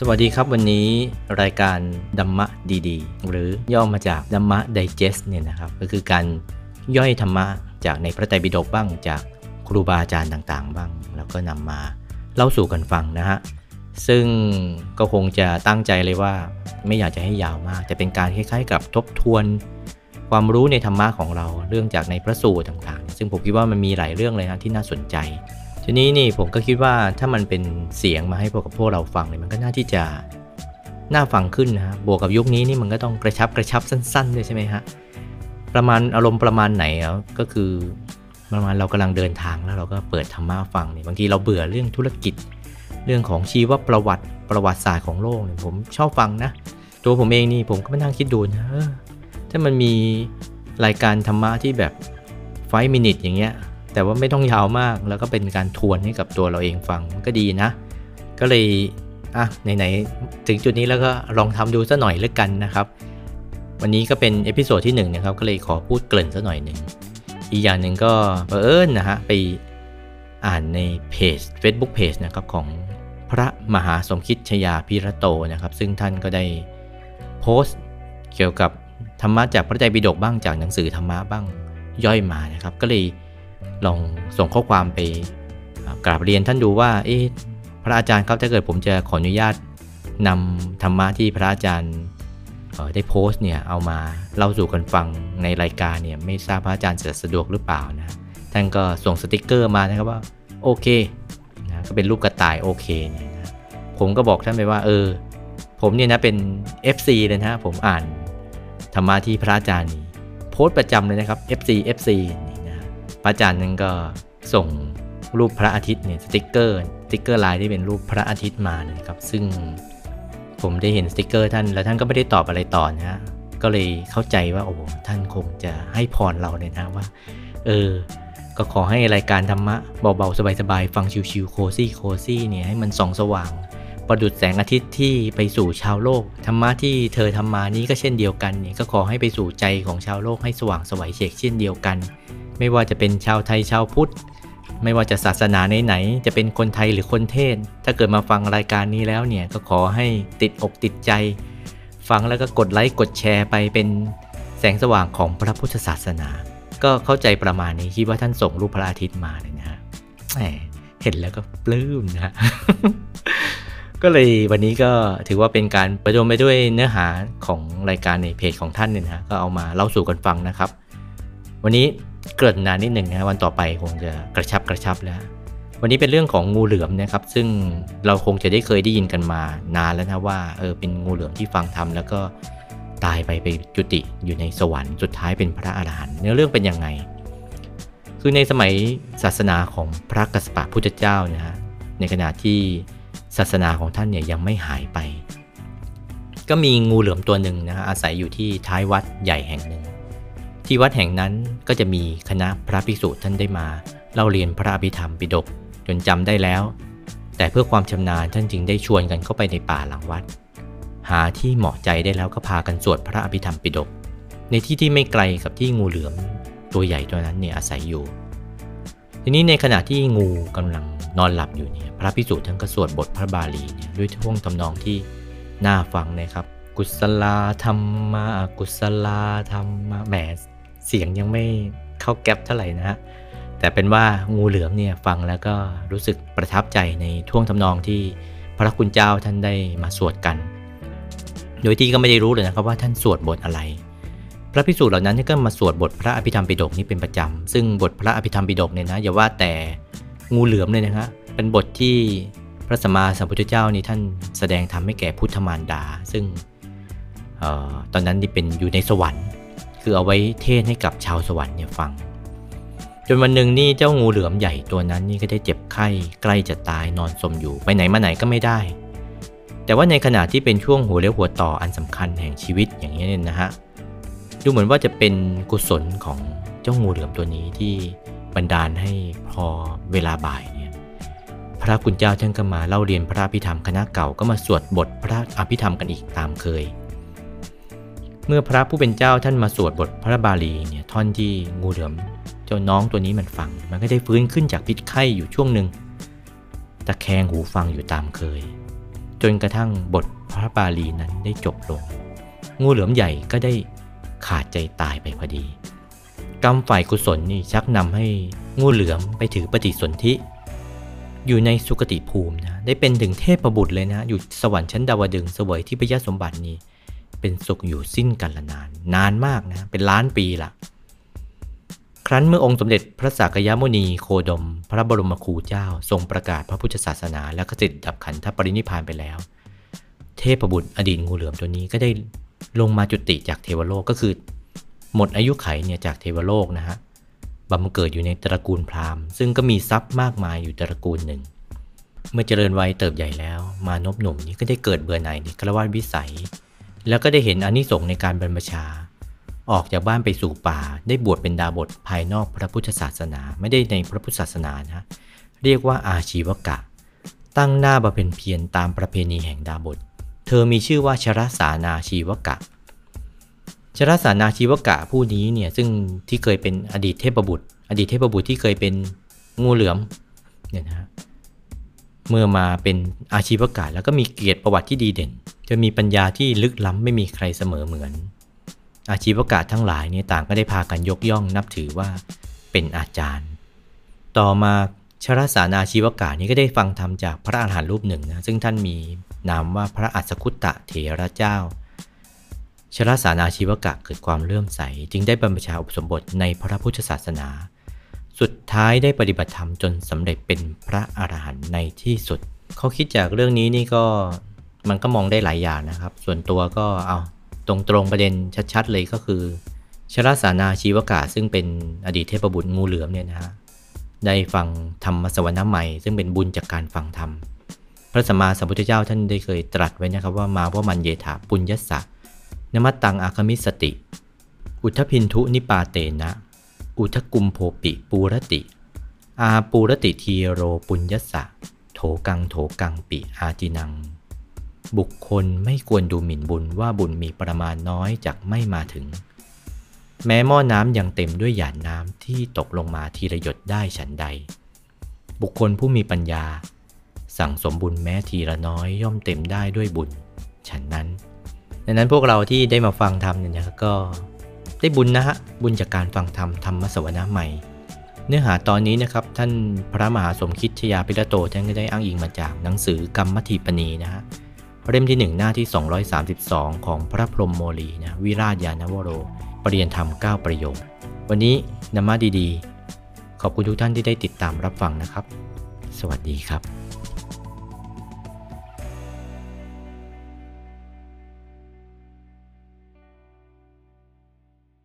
สวัสดีครับวันนี้รายการดัมมะดีๆ หรือย่อมาจากดัมมะไดเจสเนี่ยนะครับก็คือการย่อยธรรมะจากในพระไตรปิฎกบ้างจากครูบาอาจารย์ต่างๆ บ้าง แล้วก็นำมาเล่าสู่กันฟังนะฮะซึ่งก็คงจะตั้งใจเลยว่าไม่อยากจะให้ยาวมากแต่เป็นการคล้ายๆ กับทบทวน ความรู้ในธรรมะของเราเรื่องจากในพระสูตรต่างๆ ซึ่งผมคิดว่ามันมีหลายเรื่องเลยนะที่น่าสนใจ ทีนี้นี่ผมก็คิดว่าถ้ามันเป็นเสียงมาให้พวกกับพวกเราฟังเนี่ยมันก็น่าที่จะน่าฟังขึ้นนะฮะบวกกับยุคนี้นี่มันก็ต้องกระชับกระชับสั้นๆด้วยใช่ไหมฮะประมาณอารมณ์ประมาณไหนก็คือประมาณเรากำลังเดินทางแล้วเราก็เปิดธรรมะฟังเนี่ยบางทีเราเบื่อเรื่องธุรกิจ เรื่องของชีวประวัติประวัติศาสตร์ของโลกเนี่ยผมชอบฟังนะ ตัวผมเองนี่ผมก็มานั่งคิดดูนะถ้ามันมีรายการธรรมะที่แบบfive minute อย่างเงี้ย แต่ว่าไม่ต้องยาวมากแล้วก็เป็นการทวนให้กับตัวเราเองฟังก็ดีนะ ก็เลยอะไหนๆถึงจุดนี้แล้วก็ลองทำดูสักหน่อยแล้วกันนะครับ วันนี้ก็เป็น episode ที่1นะครับก็เลยขอพูดเกริ่นสักหน่อยหนึ่งอีกอย่างหนึ่งก็เผอิญนะฮะไปอ่านในเพจ Facebook Page นะครับของพระมหาสมคิดชยาภิรโตนะครับ ซึ่งท่านก็ได้โพสต์เกี่ยวกับธรรมะจากพระไตรปิฎกบ้างจากหนังสือธรรมะบ้างย่อยมานะครับ ก็เลย ลองส่งข้อความไปกราบเรียนท่านดูว่าเอ๊ะพระอาจารย์ครับถ้าเกิดผมจะขออนุญาตนำธรรมะที่พระอาจารย์ได้โพสต์เนี่ยเอามาเล่าสู่กันฟังในรายการเนี่ยไม่ทราบพระอาจารย์จะสะดวกหรือเปล่านะท่านก็ส่งสติกเกอร์มานะครับว่าโอเคนะก็เป็นรูปกระต่ายโอเคเนี่ยนะผมก็บอกท่านไปว่าเออผมเนี่ยนะเป็น FC เลยนะผมอ่านธรรมะที่พระอาจารย์โพสต์ประจำเลยนะครับ FC FC นี่นะพ ระอาจารย์นึงก็ส่งรูปพระอาทิตย์เนี่ยสติกเกอร์สติกเกอร์ลายที่เป็นรูปพระอาทิตย์มานะครับ ซึ่งผมได้เห็นสติกเกอร์ท่านแล้วท่านก็ไม่ได้ตอบอะไรต่อนะฮะก็เลยเข้าใจว่าโอ้ท่านคงจะให้พรเราเลยนะว่า เออ ก็ขอให้รายการธรรมะเบาๆ สบายๆ ฟังชิวๆ cozy cozy เนี่ยให้มันส่องสว่าง ประดุดแสงอาทิตย์ที่ไปสู่ชาวโลก ธรรมะที่เธอทำมานี้ก็เช่นเดียวกันเนี่ยก็ขอให้ไปสู่ใจของชาวโลกให้สว่างสวัยเฉกเช่นเดียวกัน ไม่ว่าจะเป็นชาวไทยชาวพุทธ ไม่ว่าจะศาสนาไหนๆจะเป็นคนไทยหรือคนเทศ ถ้าเกิดมาฟังรายการนี้แล้วเนี่ยก็ขอให้ติดอกติดใจ ฟังแล้วก็กดไลค์กดแชร์ไปเป็นแสงสว่างของพระพุทธศาสนา ก็เข้าใจประมาณนี้คิดว่าท่านส่งรูปพระอาทิตย์มาเลยนะฮะเห็นแล้วก็ปลื้มนะฮะก็เลยวันนี้ก็ถือว่าเป็นการประดมไปด้วยเนื้อหาของรายการในเพจของท่านเนี่ยนะฮะก็เอามาเล่าสู่กันฟังนะครับ วันนี้ เกริ่นนานนิดหนึ่งนะวันต่อไปคงจะกระชับกระชับแล้ว วันนี้เป็นเรื่องของงูเหลือมนะครับ ซึ่งเราคงจะได้เคยได้ยินกันมานานแล้วนะว่าเออเป็นงูเหลือมที่ฟังธรรมแล้วก็ตายไปไปจุติอยู่ในสวรรค์สุดท้ายเป็นพระอรหันต์เนื้อเรื่องเป็นยังไง คือในสมัยศาสนาของพระกัสสปะพุทธเจ้านะฮะในขณะที่ศาสนาของท่านเนี่ยยังไม่หายไป ก็มีงูเหลือมตัวหนึ่งนะอาศัยอยู่ที่ท้ายวัดใหญ่แห่งหนึ่ง ที่วัดแห่งนั้นก็จะมีคณะพระภิกษุท่านได้มาเล่าเรียนพระอภิธรรมปิฎกจนจำได้แล้ว แต่เพื่อความชำนาญท่านจึงได้ชวนกันเข้าไปในป่าหลังวัด หาที่เหมาะใจได้แล้วก็พากันสวดพระอภิธรรมปิฎกในที่ที่ไม่ไกลกับที่งูเหลือมตัวใหญ่ตัวนั้นเนี่ยอาศัยอยู่ ทีนี้ในขณะที่งูกำลังนอนหลับอยู่เนี่ยพระภิกษุท่านก็สวดบทพระบาลีเนี่ยด้วยท่วงทำนองที่น่าฟังนะครับ กุศลาธรรมากุศลาธรรมาแหม เสียงยังไม่เข้าแก๊ปเท่าไหร่นะฮะแต่เป็นว่างูเหลือมเนี่ยฟังแล้วก็รู้สึกประทับใจในท่วงทำนองที่พระคุณเจ้าท่านได้มาสวดกัน โดยที่ก็ไม่ได้รู้เลยนะครับว่าท่านสวดบทอะไร พระภิกษุเหล่านั้นก็มาสวดบทพระอภิธรรมปิฎกนี้เป็นประจำ ซึ่งบทพระอภิธรรมปิฎกเนี่ยนะอย่าว่าแต่งูเหลือมเลยนะฮะเป็นบทที่พระสัมมาสัมพุทธเจ้านี่ท่านแสดงธรรมให้แก่พุทธมารดา ซึ่งออตอนนั้นนี่เป็นอยู่ในสวรรค์ คือเอาไว้เทศให้กับชาวสวรรค์เนี่ยฟัง จนวันหนึ่งนี่เจ้างูเหลือมใหญ่ตัวนั้นนี่ก็ได้เจ็บไข้ใกล้จะตายนอนสมอยู่ไปไหนมาไหนก็ไม่ได้ แต่ว่าในขณะที่เป็นช่วงหัวเลี้ยวหัวต่ออันสำคัญแห่งชีวิตอย่างนี้เนี่ยนะฮะดูเหมือนว่าจะเป็นกุศลของเจ้างูเหลือมตัวนี้ที่บันดาลให้พอเวลาบ่ายเนี่ยพระคุณเจ้าท่านก็มาเล่าเรียนพระอภิธรรมคณะเก่าก็มาสวดบทพระอภิธรรมกันอีกตามเคย เมื่อพระผู้เป็นเจ้าท่านมาสวดบทพระบาลีเนี่ยท่อนที่งูเหลือมเจ้าน้องตัวนี้มันฟัง มันก็ได้ฟื้นขึ้นจากพิษไข้อยู่ช่วงหนึ่งตะแคงหูฟังอยู่ตามเคย จนกระทั่งบทพระบาลีนั้นได้จบลง งูเหลือมใหญ่ก็ได้ขาดใจตายไปพอดี กรรมฝ่ายกุศลนี่ชักนำให้งูเหลือมไปถือปฏิสนธิอยู่ในสุคติภูมินะได้เป็นถึงเทพประบุตรเลยนะ อยู่สวรรค์ชั้นดาวดึงส์เสวยที่พยสมบัตินี้ เป็นสุขอยู่สิ้นกันละนาน นานมากนะ เป็นล้านปีละครั้นเมื่อองค์สมเด็จพระสักยมุนีโคดม พระบรมครูเจ้า ทรงประกาศพระพุทธศาสนา และกสิทธิ์ดับขันธปรินิพพานไปแล้ว เทพบุตรอดีตงูเหลือมตัวนี้ก็ได้ลงมาจุติจากเทวโลกก็คือ หมดอายุไขเนี่ยจากเทวโลกนะฮะบำเกิดอยู่ในตระกูลพราหมณ์ ซึ่งก็มีทรัพย์มากมายอยู่ตระกูลหนึ่ง เมื่อเจริญวัยเติบใหญ่แล้ว มานพหนุ่มนี้ก็ได้เกิดเบื่อหน่ายในกระวาดวิสัย แล้วก็ได้เห็นอนิสงส์ในการบรรพชา ออกจากบ้านไปสู่ป่า ได้บวชเป็นดาบทภายนอกพระพุทธศาสนาไม่ได้ในพระพุทธศาสนานะเรียกว่าอาชีวกะ ตั้งหน้าบำเพ็ญเพียรตามประเพณีแห่งดาบท เธอมีชื่อว่าชรสานาชีวกะชรสานาชีวกะผู้นี้เนี่ยซึ่งที่เคยเป็นอดีตเทพบุตร อดีตเทพบุตรที่เคยเป็นงูเหลือมเนี่ยนะฮะเมื่อมาเป็นอาชีวกะแล้วก็มีเกียรติประวัติที่ดีเด่น จะมีปัญญาที่ลึกล้ำไม่มีใครเสมอเหมือน อาชีวกะทั้งหลายเนี่ยต่างก็ได้พากันยกย่องนับถือว่าเป็นอาจารย์ ต่อมาชรสานาชีวกะนี้ก็ได้ฟังธรรมจากพระอาหารหันต์รูปหนึ่งนะซึ่งท่านมีนามว่าพระอัสคุตตะเถระเจ้าชรสานาชีวกะเกิดความเลื่อมใส จึงได้บรรพชาอุปสมบทในพระพุทธศาสนา สุดท้ายได้ปฏิบัติธรรมจนสำเร็จเป็นพระอรหันต์ในที่สุด เขาคิดจากเรื่องนี้นี่ก็ มันก็มองได้หลายอย่างนะครับ ส่วนตัวก็เอาตรงตรงประเด็นชัดๆเลยก็คือ ชรสานาชีวกะซึ่งเป็นอดีตเทพบุตรงูเหลือมเนี่ยนะฮะได้ฟังธรรมสวรรค์ใหม่ ซึ่งเป็นบุญจากการฟังธรรม พระสัมมาสัมพุทธเจ้าท่านได้เคยตรัสไว้นะครับว่ามาว่ามันเยถาปุญญสะนมัตตังอาคมิสติ อุทพินทุนิปาเตนะ อุทกุมโภปิปูรติ อาปูรติทีโรปุญญสะโถกังโถกังปิอาจินัง บุคคลไม่ควรดูหมิ่นบุญว่าบุญมีประมาณน้อยจากไม่มาถึง แม้หม้อน้ำยังเต็มด้วยหยาดน้ำที่ตกลงมาทีละหยดได้ฉันใด บุคคลผู้มีปัญญา สั่งสมบุญแม้ทีละน้อยย่อมเต็มได้ด้วยบุญ ฉันนั้นดังนั้นพวกเราที่ได้มาฟังธรรมเนี่ยนะก็ได้บุญนะฮะบุญจากการฟังธรรมธรรมสวนาใหม่ เนื้อหาตอนนี้นะครับ ท่านพระมหาสมคิดชยาพิรโตท่านก็ได้อ้างอิงมาจากหนังสือกรรมทีปณีนะฮะ เล่มที่ 1 หน้าที่ 232 ของพระพรหมโมลีนะวิราชยานวโร ปรริยนธรรม 9 ประโยค วันนี้นำมาดีๆ ขอบคุณทุกท่านที่ได้ติดตามรับฟังนะครับ สวัสดีครับ